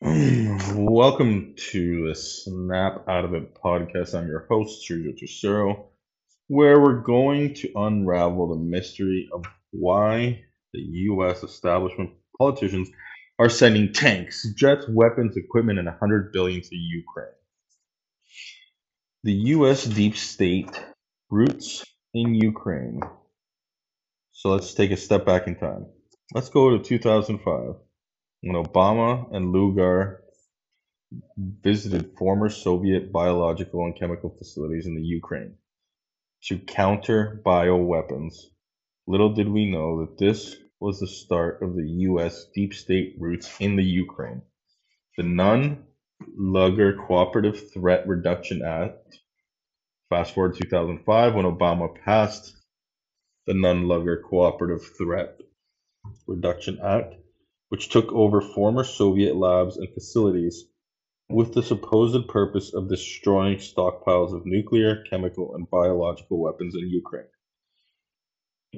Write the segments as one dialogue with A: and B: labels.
A: Welcome to the Snap Out of It podcast. I'm your host, Sergio Tercero, where we're going to unravel the mystery of why the U.S. establishment politicians are sending tanks, jets, weapons, equipment, and 100 billion to Ukraine. The U.S. deep state roots in Ukraine. So let's take a step back in time. Let's go to 2005 when Obama and Lugar visited former Soviet biological and chemical facilities in the Ukraine to counter bioweapons. Little did we know that this was the start of the U.S. deep state roots in the Ukraine. The Nunn Lugar Cooperative Threat Reduction Act. Fast forward 2005 when Obama passed the Nunn Lugar Cooperative Threat Reduction Act, which took over former Soviet labs and facilities with the supposed purpose of destroying stockpiles of nuclear, chemical, and biological weapons in Ukraine.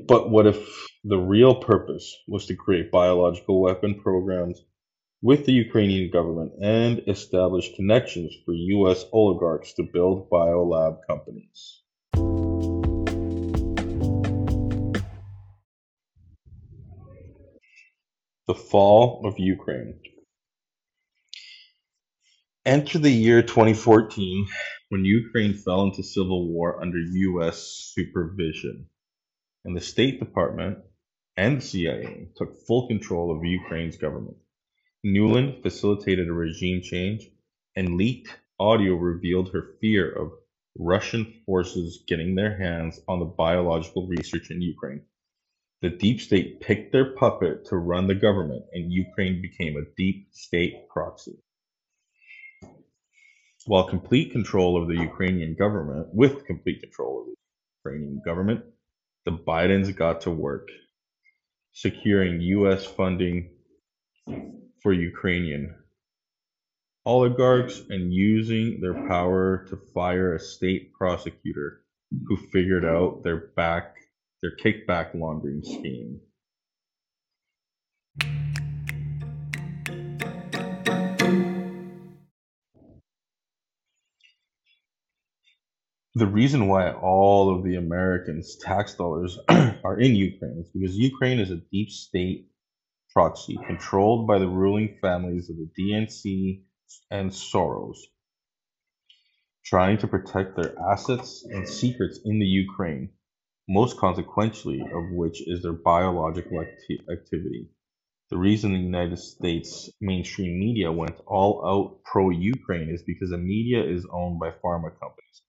A: But what if the real purpose was to create biological weapon programs with the Ukrainian government and establish connections for U.S. oligarchs to build biolab companies? The fall of Ukraine. Enter the year 2014 when Ukraine fell into civil war under U.S. supervision, and the State Department and CIA took full control of Ukraine's government. Nuland facilitated a regime change, and leaked audio revealed her fear of Russian forces getting their hands on the biological research in Ukraine. The deep state picked their puppet to run the government, and Ukraine became a deep state proxy. While complete control of the Ukrainian government, with complete control of the Ukrainian government, the Bidens got to work securing U.S. funding for Ukrainian oligarchs and using their power to fire a state prosecutor who figured out their back their kickback laundering scheme. The reason why all of the Americans' tax dollars are in Ukraine is because Ukraine is a deep state proxy controlled by the ruling families of the DNC and Soros, trying to protect their assets and secrets in the Ukraine most consequentially of which is their biological acti- activity. The reason the United States mainstream media went all out pro Ukraine is because the media is owned by pharma companies,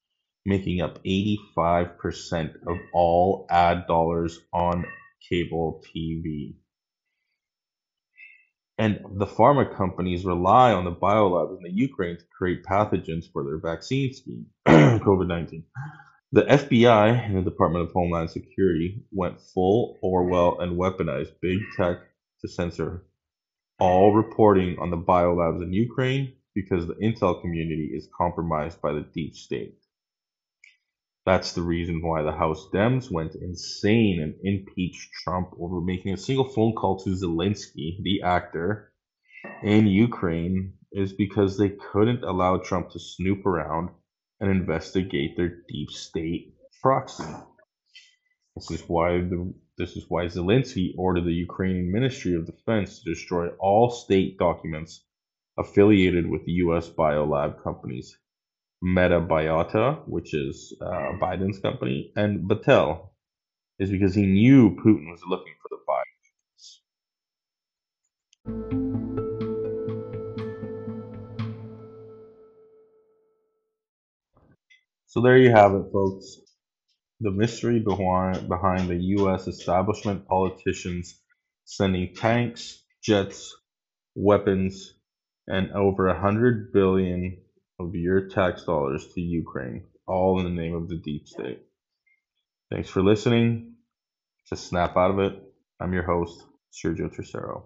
A: making up 85% of all ad dollars on cable TV. And the pharma companies rely on the biolabs in the Ukraine to create pathogens for their vaccine scheme, COVID 19. The FBI and the Department of Homeland Security went full Orwell and weaponized big tech to censor all reporting on the biolabs in Ukraine because the intel community is compromised by the deep state. That's the reason why the House Dems went insane and impeached Trump over making a single phone call to Zelensky, the actor, in Ukraine, is because they couldn't allow Trump to snoop around and investigate their deep state proxy. This is why the this is why Zelensky ordered the Ukrainian Ministry of Defense to destroy all state documents affiliated with the U.S. biolab companies, MetaBiota, which is uh, Biden's company, and Battelle, is because he knew Putin was looking for the Bidens. So there you have it, folks. The mystery behind, the U.S. establishment politicians sending tanks, jets, weapons, and over a hundred billion of your tax dollars to Ukraine, all in the name of the deep state. Thanks for listening. To snap out of it, I'm your host, Sergio Tercero.